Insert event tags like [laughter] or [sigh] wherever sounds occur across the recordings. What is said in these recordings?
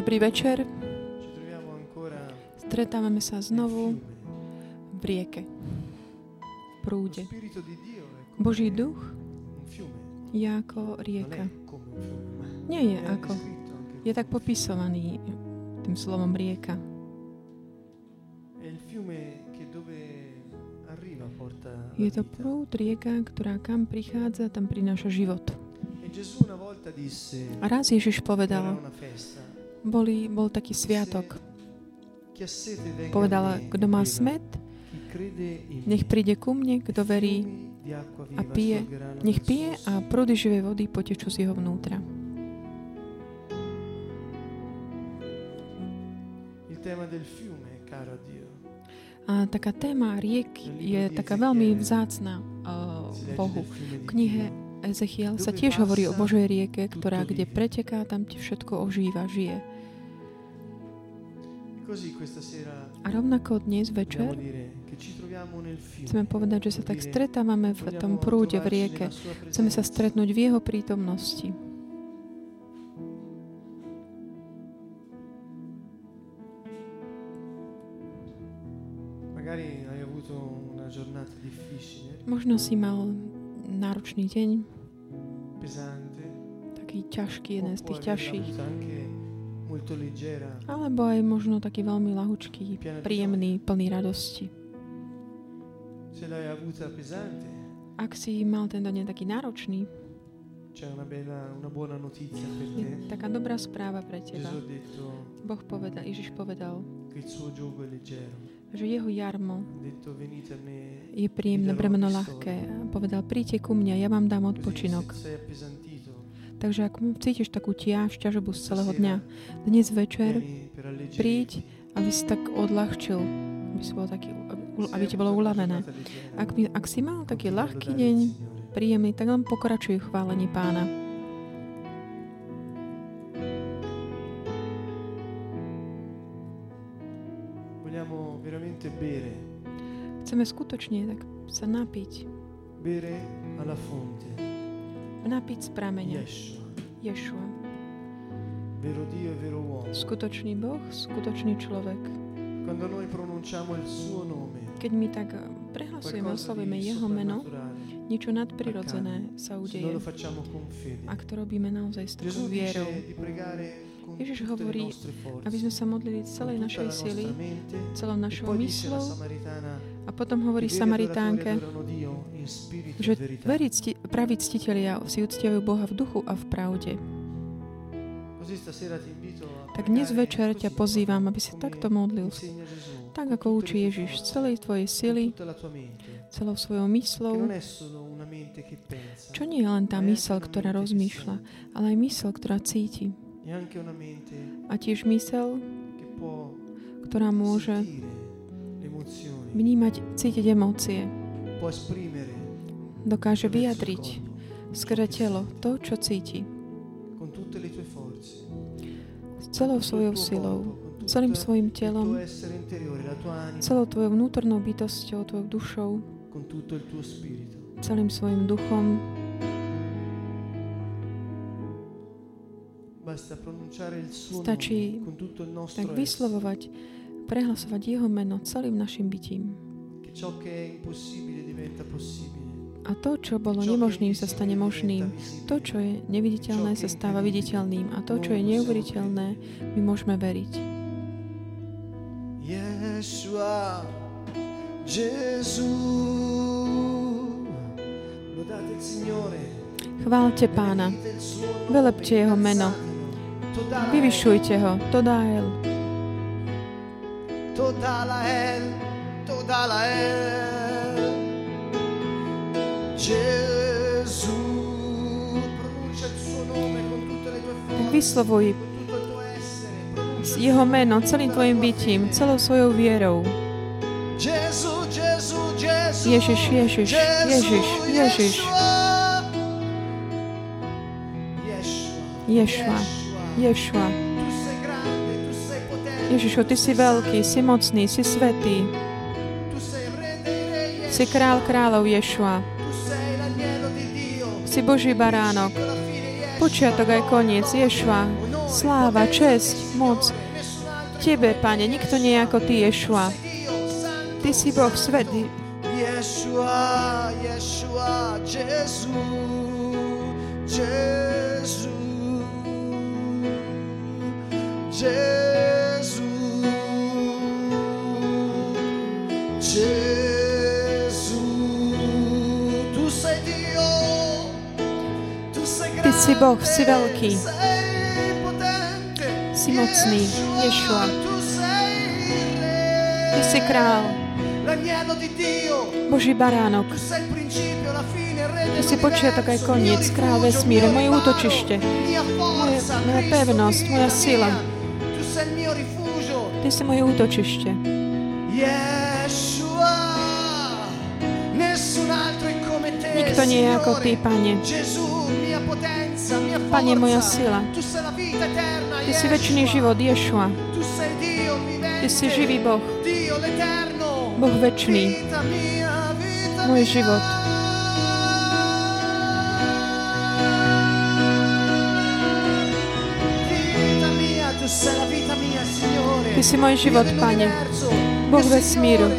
Dobrý večer. Stretávame sa znovu v rieke, v prúde. Boží duch je ako rieka. Nie je ako. Je tak popisovaný tým slovom rieka. Je to prúd, rieka, ktorá kam prichádza, tam prináša život. E A raz Ježiš povedal, boli, bol taký sviatok. chi ha sete venga Povedal, a me kto má smet, nech príde ku mne, kto verí, a pije, nech pije a prúdy živej vody potečú z jeho vnútra. A taká téma riek je taká veľmi vzácna uh, legge Bohu. V knihe. Ezechiel sa tiež hovorí o Božej rieke, ktorá kde preteká, tam ti všetko ožíva, žije. A rovnako dnes večer chceme povedať, že sa tak stretávame v tom prúde, v rieke. Chceme sa stretnúť v jeho prítomnosti. Možno si mal náročný deň, taký ťažký, jeden z tých ťažších. Alebo aj možno taký veľmi lahučký, príjemný, plný radosti. Ak si mal ten deň taký náročný, je taká dobrá správa pre teba. Boh povedal, Ježiš povedal, že jeho jarmo je príjemné, bremeno ľahké. Povedal, príďte ku mne, ja vám dám odpočinok. Takže ak cítiš takú tiaž, ťažobu z celého dňa, dnes večer príď, aby si tak odľahčil, aby, si bol taký, aby, ti bolo uľavené. Ak, ak si mal taký ľahký deň, príjemný, tak len pokračuj v chválení pána. Chceme skutočne tak sa napiť, bere alla fonte. napiť z prameňa. Yeshua, Ješua. vero Dio e vero uomo. Skutočný Boh, skutočný človek. Quando noi pronunciamo il suo nome, Keď my tak eh, prehlasujeme, oslovíme jeho meno, niečo nadprirodzené sa udeje. Ak to robíme naozaj s takou vierou. Ježiš hovorí, Aby sme sa modlili celej našej sily, celou e našou myslou a potom hovorí veri Samaritánke, e že verità. verí cti, praví ctitelia si uctiajú Boha v duchu a v pravde. Tak dnes večer ťa pozývam, aby si takto modlil, tak ako učí Ježiš, celej tvojej sily, celou svojou myslou, čo nie je len tá mysel, ktorá rozmýšľa, ale aj mysel, ktorá cíti. mente A tiež mysel, ktorá môže vnímať, cítiť emócie, dokáže vyjadriť skrze telo to, čo cíti. S celou svojou silou, celým svojim telom, celou tvojou vnútornou bytosťou, tvojou dušou, celým svojim duchom. Stačí Tak vyslovovať, prehlasovať jeho meno celým našim bytím. A to, čo bolo nemožným, sa stane možným. To, čo je neviditeľné, sa stáva viditeľným. A to, čo je neuveriteľné, my môžeme veriť. Yeshua, Chválte pána, velepte jeho meno, vyvyšujte ho, Todael. Todala El, Todala El, Gesù, pronuncia il suo nome con tutte le tue Tak forze, vyslovuj jeho meno celým tvojim bytím, celou svojou vierou. Ježiš, Ježiš, Ježiš, Ježiš. Yeshua. Ješua, Ješua. Ježišu, ty si veľký, si mocný, si svetý. Si král kráľov Ješua. Si Boží baránok. Počiatok aj koniec Ješua. Sláva, česť, moc. Tebe, Pane, nikto nie ako Ty, Ješua. Ty si Boh svetý. Yeshua, Yeshua, Gesù, Gesù, Gesù, si Boh, si veľký. Si mocný, Ješua. Ty si král. Boží baránok. Ty si počiatok aj koniec, král vesmíre, moje útočište, forza, moja pevnosť, moja sila. Ty si moje útočište. Nikto nie je ako Ty. Pane. Pane, moja sila. Ty si väčší život, Ješua. Ty si živý Boh. Boh väčší, môj život. Ty si môj život, Pane. Boh vesmíru.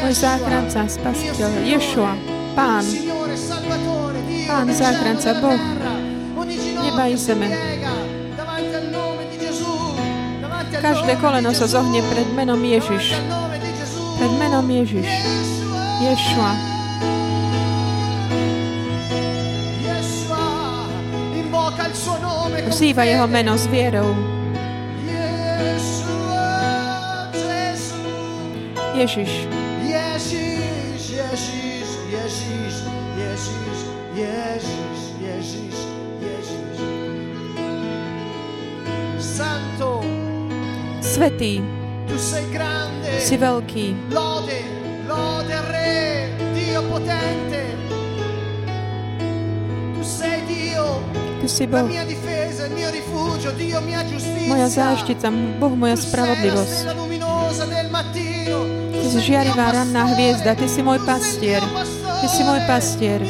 Môj záchranca, spasiteľ, Ješua, Pán, Pán, záchranca, Boh, neba i zeme. Každé koleno sa zohne pred menom Ježiš. Pred menom Ježiš. Ješua. Vzýva jeho meno s vierou. Ježiš, Svetý, tu sei grande. si veľký. Lode, lode Re, Dio potente. Tu sei Dio, Ty si Boh, mia difesa, il mio rifugio, Dio mia giustizia. moja záštica, Boh moja Tu spravodlivosť. Tu Ty si žiarivá ranná hviezda, Ty si môj Tu pastier. Ty si môj pastier,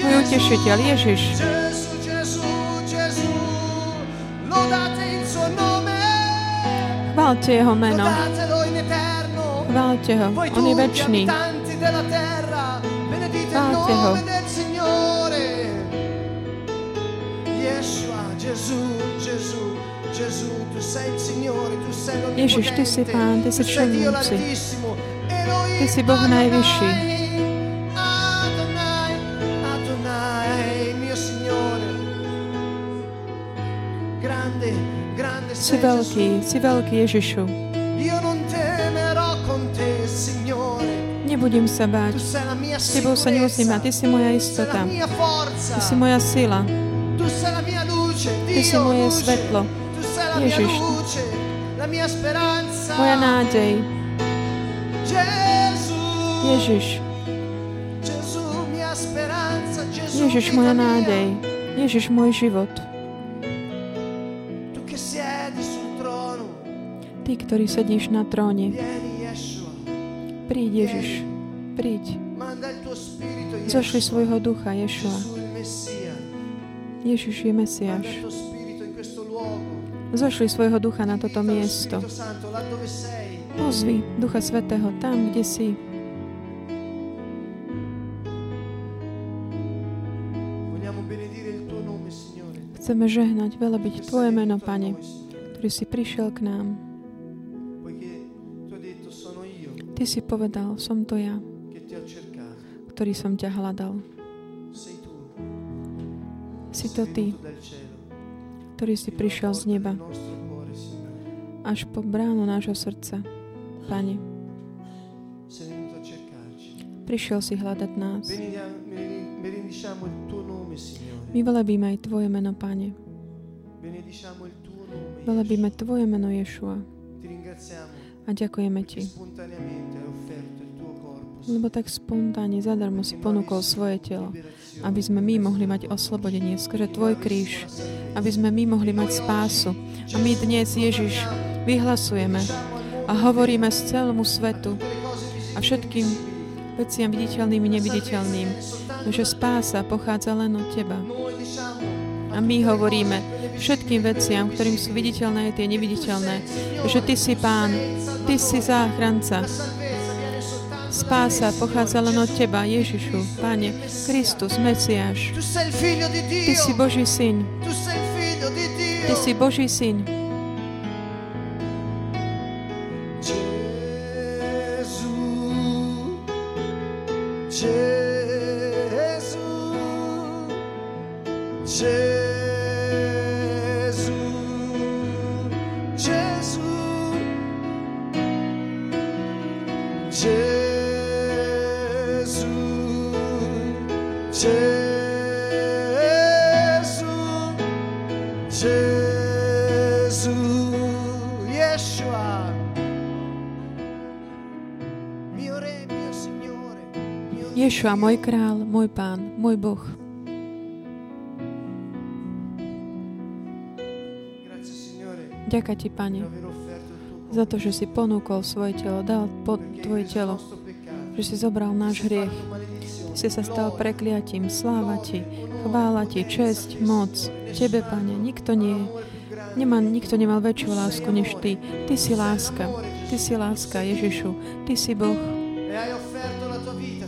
môj utešiteľ, Ježiš. Chválte jeho meno, chválte ho, on je il Chválte ho. Ježiš, Ty si Pán, Ty si. Elohim Ty si Boh najvyšší. Si veľký, si veľký Ježišu. Nebudem sa báť. S Tebou sa nemusím báť. Ty si moja istota. Ty si moja sila. Ty si moje svetlo. Ježiš. Moja nádej. Ježiš. Ježiš, moja nádej. Ježiš, môj život. Ty, ktorý sedíš na tróne. Príď, Ježiš. Príď. Yeshua. svojho ducha, Ješua. Ježiš je Mesiáš. Zošli svojho ducha na toto miesto. Pozvi Ducha Svetého tam, kde si. Chceme žehnať, velebiť Che Tvoje meno, Pane, ktorý si prišiel k nám. Ty si povedal, som to ja, ktorý som ťa hľadal. Si to Ty, ktorý si prišiel z neba až po bránu nášho srdca. Pane, prišiel si hľadať nás. My velebíme aj Tvoje meno, Pane. Velebíme. Tvoje meno, Ješua. A ďakujeme Ti, lebo tak spontánne zadarmo si ponúkol svoje telo, aby sme my mohli mať oslobodenie skrze Tvoj kríž, aby sme my mohli mať spásu. A my dnes, Ježiš, vyhlasujeme a hovoríme z celému svetu a všetkým veciam viditeľným i neviditeľným. Že spása pochádza len od Teba. A my hovoríme všetkým veciam, ktorým sú viditeľné tie neviditeľné, že Ty si Pán, Ty si záchranca. Spása pochádza len od Teba, Ježišu, Pane, Kristus, Mesiáš. Ty si Boží syn. Ty si Boží syn. Ješua, môj král, môj pán, môj Boh. Ďakujem ti, Pane, za to, že si ponúkol svoje telo, dal pod tvoje telo, že si zobral náš hriech. Ty si sa stal prekliatím. Sláva ti, chvála ti, česť, moc. Tebe, Pane, nikto nie Nemá, nikto nemal väčšiu lásku než Ty. Ty si láska. Ty si láska, Ježišu. Ty si Boh.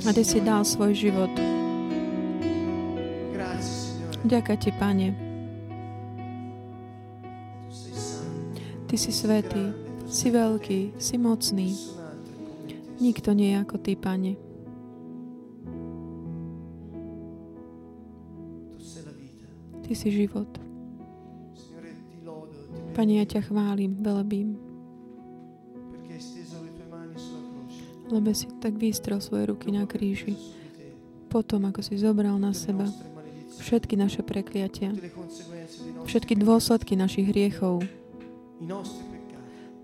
A Ty si dal svoj život. Ďakujem Ti, Pane. Ty si svetý, si veľký, si mocný. Nikto nie je ako Ty, Pane. Ty si život. Pane, ja ťa chválim, velebím. Lebo si tak vystrel svoje ruky na kríži. Potom, ako si zobral na seba všetky naše prekliatia, všetky dôsledky našich hriechov,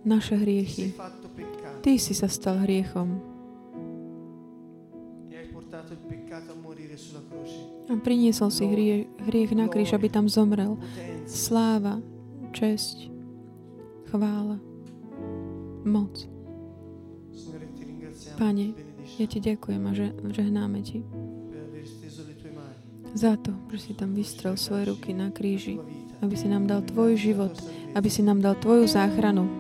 naše hriechy. Ty si sa stal hriechom. A priniesol si hriech, hriech na kríž, aby tam zomrel. Sláva, česť, chvála, moc. Pane, ja Ti ďakujem a že, žehnáme Ti za to, že si tam vystrel svoje ruky na kríži, aby si nám dal Tvoj život, aby si nám dal Tvoju záchranu.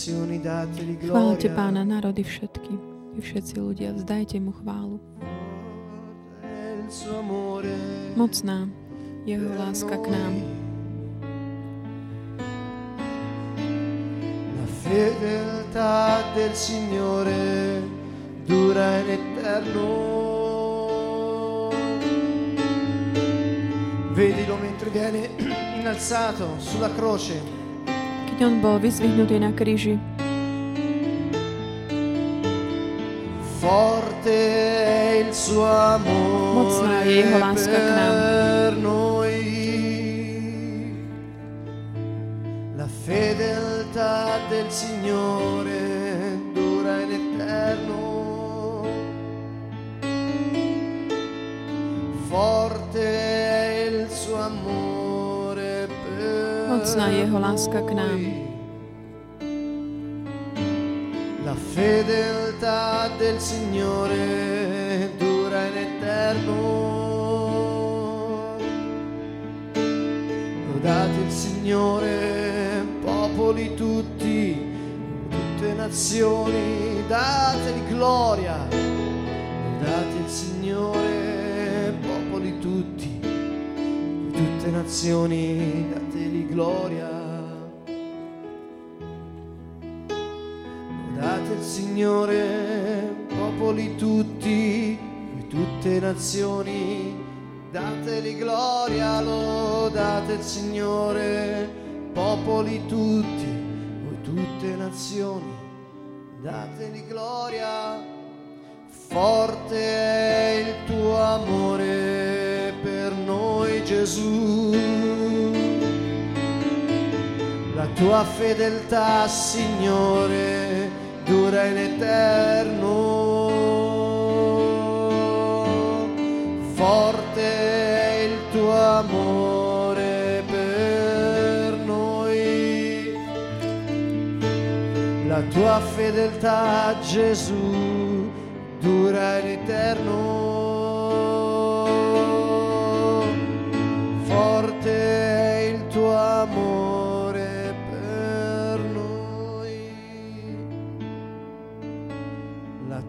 Chválte Pána, národy všetky, vy všetci ľudia, vzdajte mu chválu. Mocná jeho láska k nám. La fedeltà del Signore dura in eterno. Vedilo mentre viene [clears throat] innalzato sulla croce. On bol vyzvihnutý na kríži. Forte è il suo amore Mocná je jeho láska k nám. Noi. La fedeltà del Signore mocná jeho láska k nám. La fedeltà del Signore dura in eterno. Lodate il Signore, popoli tutti, tutte nazioni, dategli gloria. Tutte nazioni, dateli gloria. Lodate il Signore, popoli tutti, voi tutte nazioni, dateli gloria, lodate il Signore, popoli tutti, voi tutte nazioni, dateli gloria. Forte è tua fedeltà, Signore, dura in eterno. Forte è il tuo amore per noi. La tua fedeltà, Gesù, dura in eterno.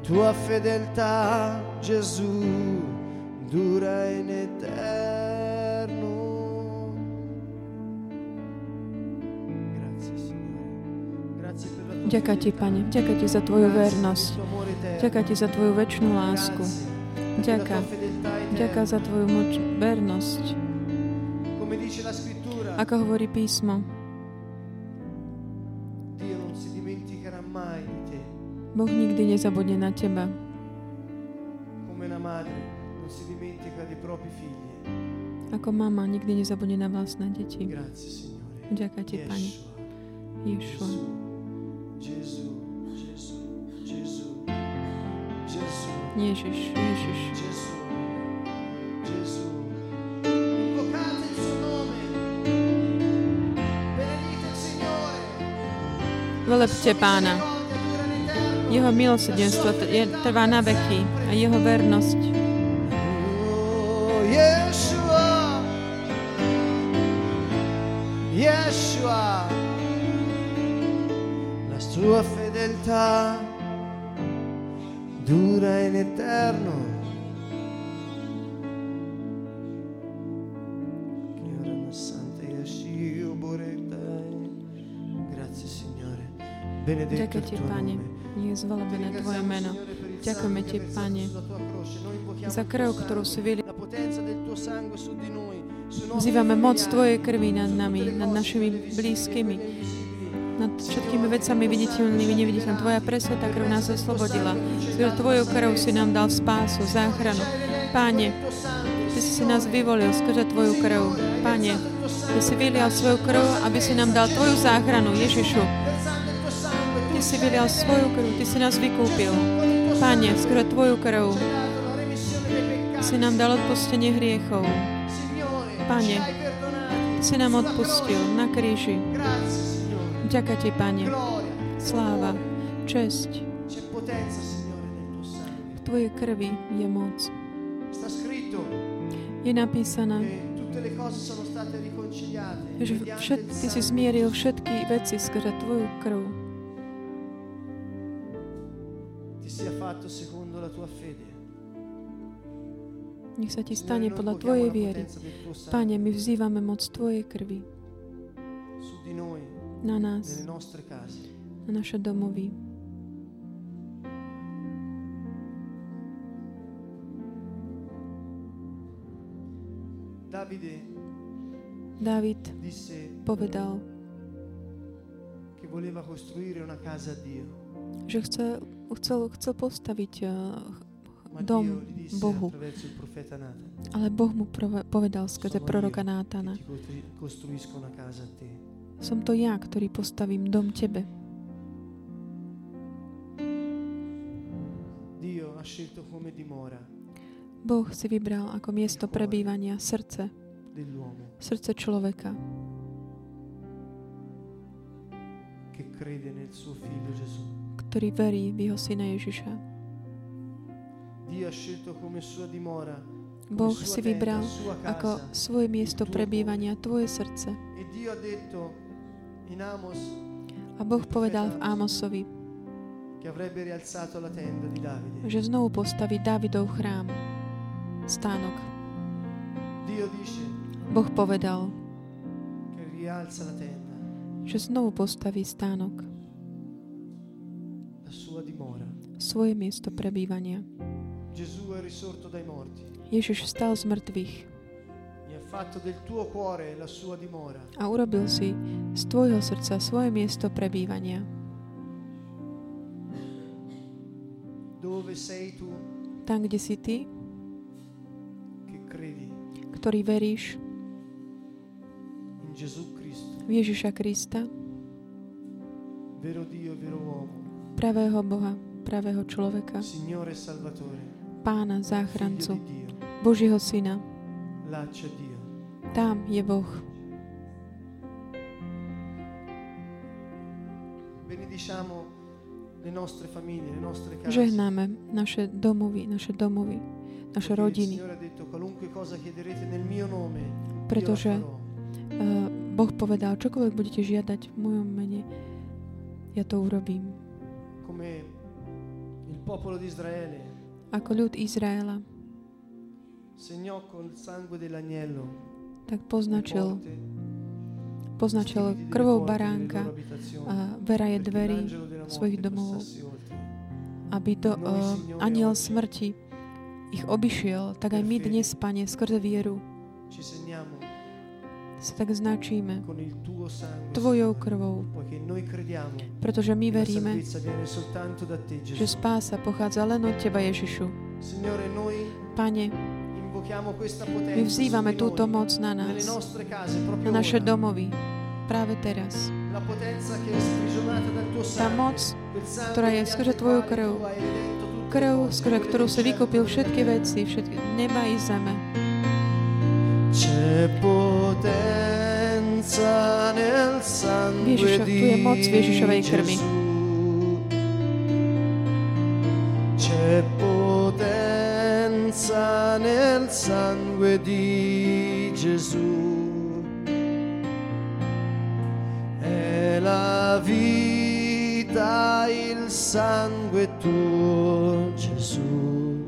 Tua fedeltà, Gesù, dura in eterno. Grazie, Signore. Grazie per la tua Ďakujem Ti, Pane. Ďakujem Ti za Tvoju vernosť. Ďakujem Ti za Tvoju väčšinu lásku. Ďakujem. Ďakujem za Tvoju moč, vernosť. Ako hovorí písmo, Boh nikdy nezabudne na Teba. Ako mama nikdy nezabudne na vlastné deti. Ďakujem Ti. Yeshua. Ješua. Ježiš, Ježiš. Gesù, Gesù. Jeho milosrdenstvo trvá na veky a jeho vernosť Yeshua. Yeshua. La sua fedeltà dura in eterno. Ďakujem Ti, Pane. Je zvelebené Tvoje meno. Ďakujeme Ti, Pane, za krv, ktorú si vyli. Vzývame moc Tvojej krvi nad nami, nad našimi blízkymi, nad všetkými vecami viditeľnými, neviditeľnými. Tvoja presvetá krv nás oslobodila. Skrze Tvoju krv si nám dal spásu, záchranu. Páne, Ty si si nás vyvolil skrze Tvoju krv. Pane, Ty si vylial svoju krv, aby si nám dal Tvoju záchranu, Ježišu. Ty si vylial svoju krv, Ty si nás vykúpil. Pane, skrze Tvoju krv si nám dal odpustenie hriechov. Pane, Ty si nám odpustil na kríži. Ďakujem Ti, Pane. Sláva, česť. V Tvojej krvi je moc. Je napísané, že mediante všet, il Ty si zmieril všetky veci skrze Tvoju krv. Fatto secondo la tua fede. Nech sa Ti stane podľa Tvojej viery. Pane, my vzývame moc Tvojej krvi su di noi, na nás, na naše domovy. Disse povedal, che voleva costruire una casa a Dio, že chcel, chcel, chcel postaviť ma Dom Bohu. ale Boh mu povedal skrze proroka Nátana, som to ja, ktorý postavím dom Tebe. Boh si vybral ako miesto prebývania srdce, srdce človeka, che crede nel suo figlio Gesù. Ktorý verí v jeho syna Ježiša. Boh si vybral ako svoje miesto prebývania tvoje srdce. A Boh povedal v Ámosovi, Davide. že znovu postaví Dávidov chrám, stánok. Boh povedal, že znovu postaví stánok, svoje miesto prebývania. Ježiš vstal z mŕtvych. A urobil si z tvojho srdca svoje miesto prebývania. Tam, kde si ty, ktorý veríš v Ježiša Krista, pravého Boha, pravého človeka, Pána, záchrancu, Božího Syna. Tam je Boh. Žehnáme naše domovy, naše domovy, naše rodiny. Pretože uh, Boh povedal, čokoľvek budete žiadať v mojom mene, ja to urobím. Ako ľud Izraela. Tak poznačil poznačil krvou baránka a veraje dverí svojich domov, aby do, uh, aniel smrti ich obišiel, tak aj my dnes, Pane, skrze vieru sa tak značíme Tvojou krvou, pretože my veríme, že spása pochádza len od Teba, Ježišu. Pane, my vzývame túto moc na nás, na naše domovy, práve teraz. Tá moc, ktorá je skrze Tvoju krv, krv, skrze ktorú si vykúpil všetky veci, všetky neba i zeme. Ježišo, tu je moc Ježišovej krvi. C'è potenza nel sangue di Gesù. È la vita il sangue tuo, Gesù.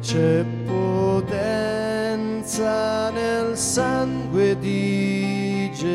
C'è potenza nel sangue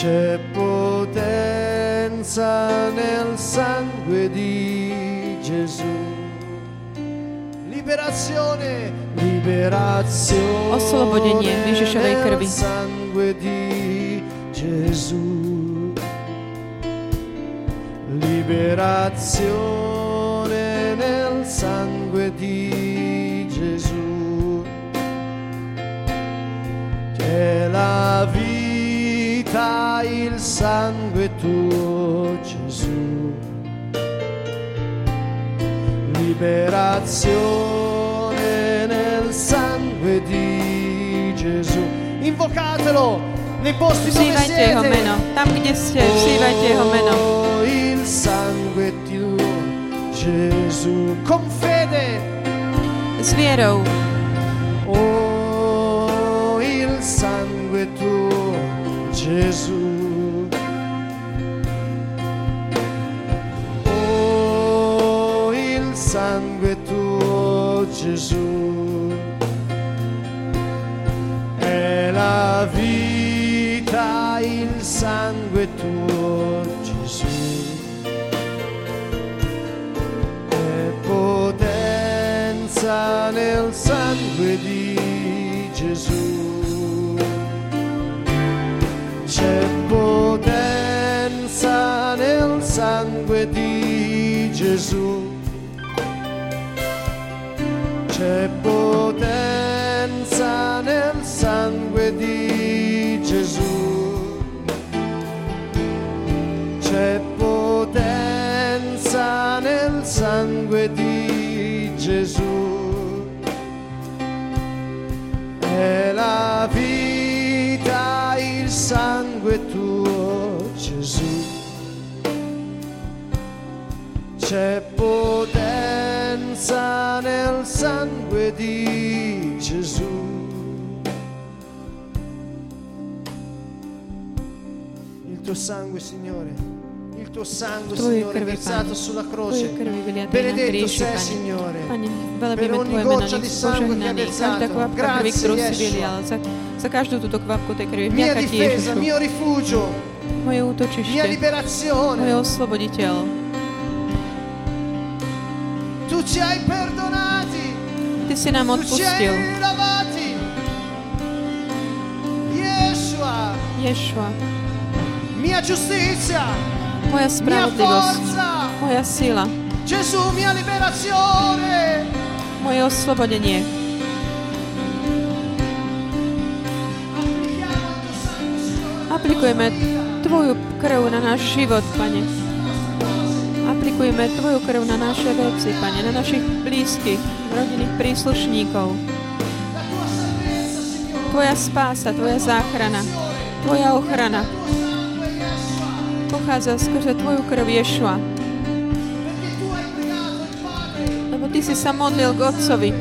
C'è potenza nel sangue di Gesù. Liberazione, liberazione. Oslobodenie Ježišovej krvi. sangue di Gesù. Liberazione nel sangue di Gesù. C'è la vita, il sangue tuo, Gesù. Liberazione nel sangue di Gesù. Invocatelo nei posti dove Vzývajte jeho siete. meno. Tam, kde ste, vzývajte jeho meno. Oh, il sangue tuo, Gesù, con fede. Vierou. Gesù. Oh, il sangue tuo, Gesù. C'è potenza nel sangue di Gesù. C'è potenza C'è potenza nel sangue di Gesù. Il tuo sangue, Signore, Tvojej krvi, Pane. Tvojej krvi vyliatej na kríži, Pane. Pane, velebíme Tvoje meno, nech si požehnaný. Každá kvapka krvi, ktorú si vylial, za, za každú túto kvapku tej krvi. Vďaka Ti, Ježišu. Moje útočište, moje osloboditeľ. Tu ci hai perdonati. Ty si nám odpustil. Yeshua. Yeshua. Mia giustizia. Moja spravodlivosť. Moja sila. Gesù, mia liberazione. Moje oslobodenie. Aplikujeme Tvoju krv na náš život, Pane. Aplikujeme Tvoju krv na naše veci, Pane, na našich blízkych, rodinných príslušníkov. Tvoja spása, Tvoja záchrana, Tvoja ochrana pochádza skrze Tvoju krv Ješua. Lebo Ty si sa modlil k Otcovi,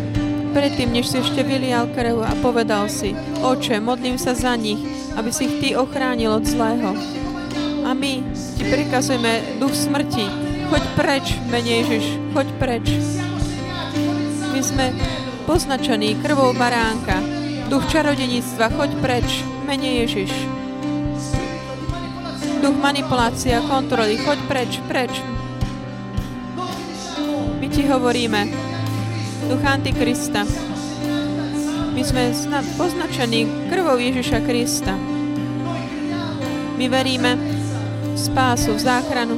predtým, než si ešte vylial krv a povedal si, Oče, modlím sa za nich, aby si ich Ty ochránil od zlého. A my Ti prikazujeme duch smrti. Choď preč, mene Ježiš, choď preč. My sme poznačení krvou baránka. Duch čarodeníctva, choď preč, mene Ježiš duch manipulácie a kontroly. Choď preč, preč. My ti hovoríme, duch Antikrista. My sme poznačení krvou Ježiša Krista. My veríme v spásu, v záchranu,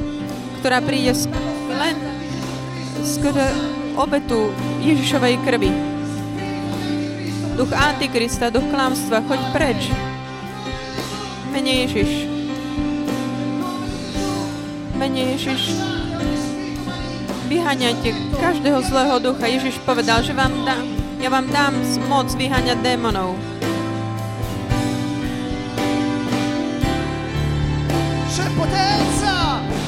ktorá príde len skrze obetu Ježišovej krvi. Duch Antikrista, duch klamstva, choď preč. Mene Ježiš mene Ježiš. Vyháňajte každého zlého ducha. Ježiš povedal, že vám dám, ja vám dám moc vyháňať démonov.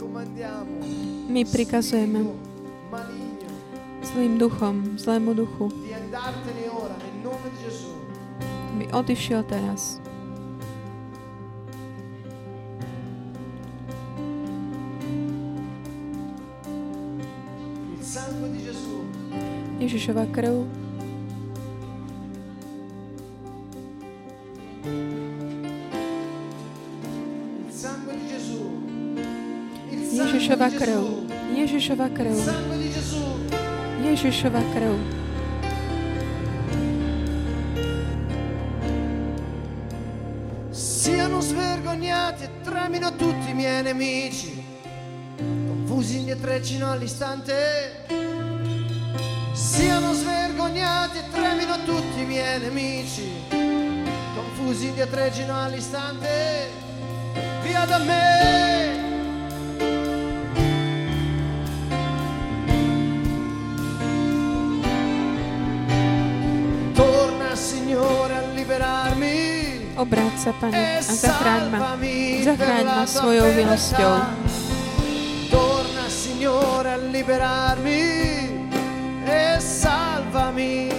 comandiamo. My prikazujeme zlým duchom, zlému duchu, by odišiel teraz. Ježišova krv Ježišova krv. Ježišova krv. Ježišova krv. Siano svergognati e tremino tutti i miei nemici, confusi indietreggino all'istante siano svergognati e tremino tutti i miei nemici, confusi indietreggino all'istante, via da me. Obráť sa, Pane, a zachráň ma. Zachráň ma svojou milosťou. Torna Signore a liberarmi e salvami.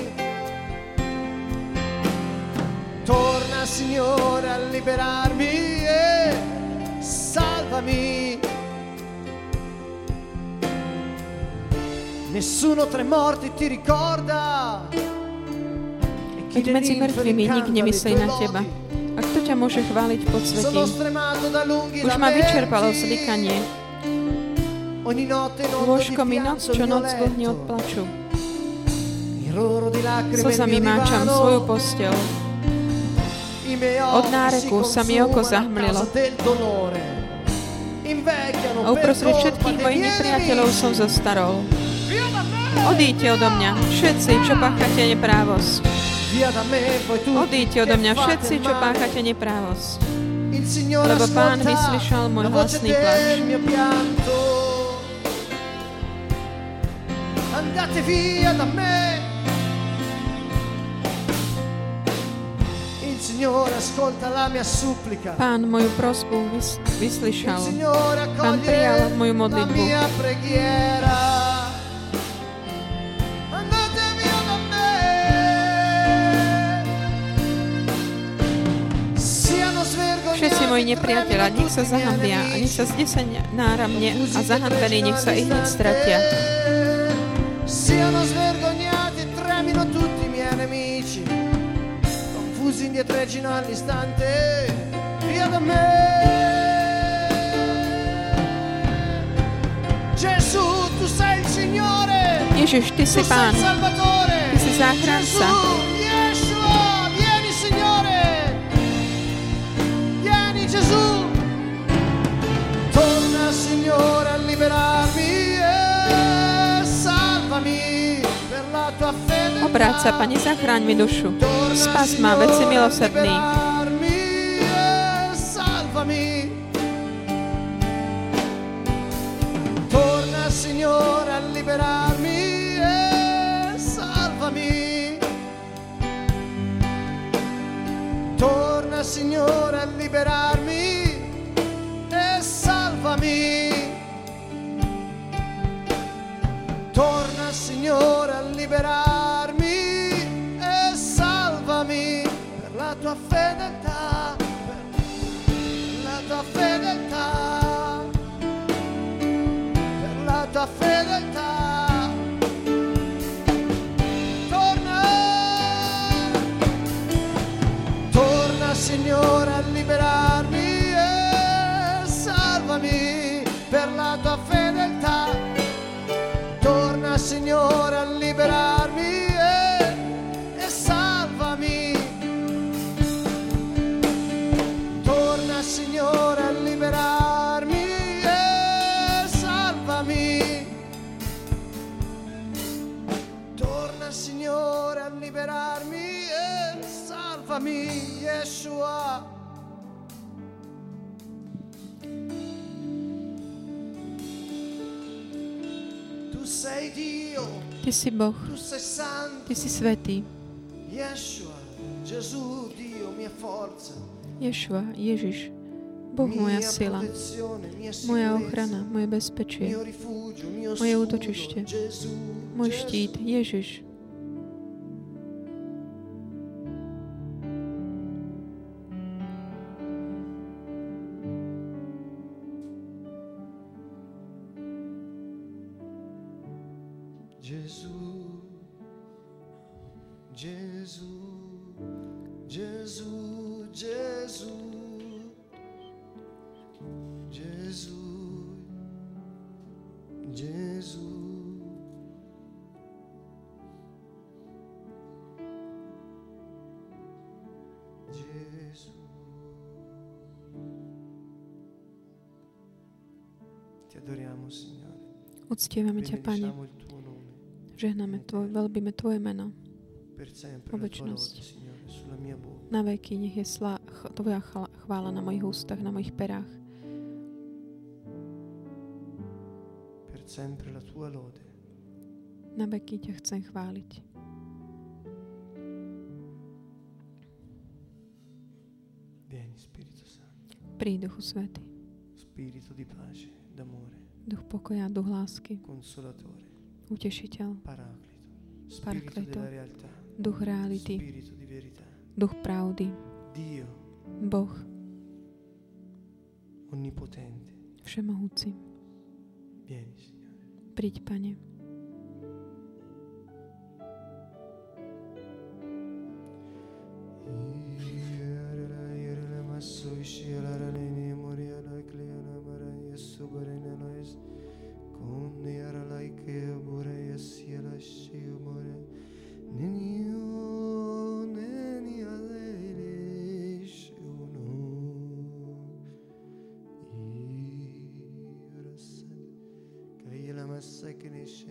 Torna Signore a liberarmi e salvami. Nessuno tra i morti ti ricorda. Veď medzi mŕtvými nik nemyslí na teba. Ťa môže chváliť pod svetím? Už ma vyčerpalo zlikanie. Lôžko mi noc, čo noc vlhne od plaču. Slzami máčam svoju postel. Od náreku sa mi oko zahmlilo. A uprostred všetkých mojich nepriateľov som zostarol. Odíďte odo mňa, všetci, čo páchate neprávosť. Odíďte odo mňa, všetci, čo páchate neprávosť. Lebo Pán vyslyšal môj hlasný plač. Andate via da me. Pán moju prosbu vys- vyslyšal. Pán prijal moju modlitbu. Všetci moji nepriateľa, nech sa zahambia a nech sa zdesenia náramne a zahambení, nech sa ich hneď stratia. Siano svergognati tremino tutti i miei nemici confusi indietreggino all'istante via da me. Gesù tu sei il Signore Ježiš, Ty si Pán. Ty si záchranca liberarmi e salvami per la tua fede sa, Pane, zachráň mi dušu. Spas ma, veď si milosrdný. Torna, Signore, a liberarmi e salvami. Torna, Signore, a liberarmi Ty si Boh. Ty si svetý. Yeshua, Ježiš, Boh moja sila, moja ochrana, moje bezpečie, moje útočište, môj štít, Ježiš. Uctievame ťa, Pane. Žehname Tvoj, veľbíme Tvoje meno. Po väčšnosť. Na veky nech je slá, Tvoja chvála na mojich ústach, na mojich perách. Na veky ťa chcem chváliť. Príď, Duchu Svety. Spirito di pace, d'amore. Duch pokoja, duch lásky. Utešiteľ. Paraklito. Duch reality. Duch pravdy. Boh. Všemohúci. Príď, Pane.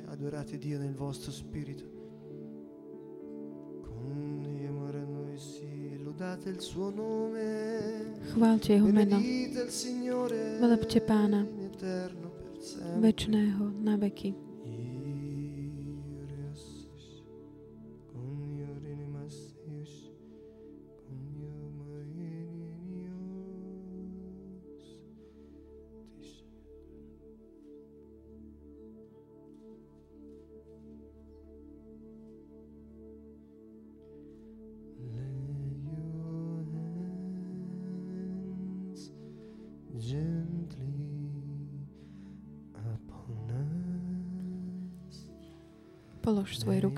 Adorate Dio nel vostro spirito. Chválte Jeho meno. Velepte Pána, večného na veky.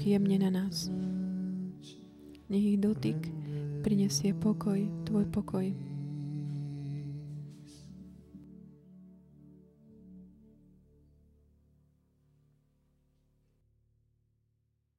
Jemne na nás. Nech ich dotyk prinesie pokoj, tvoj pokoj.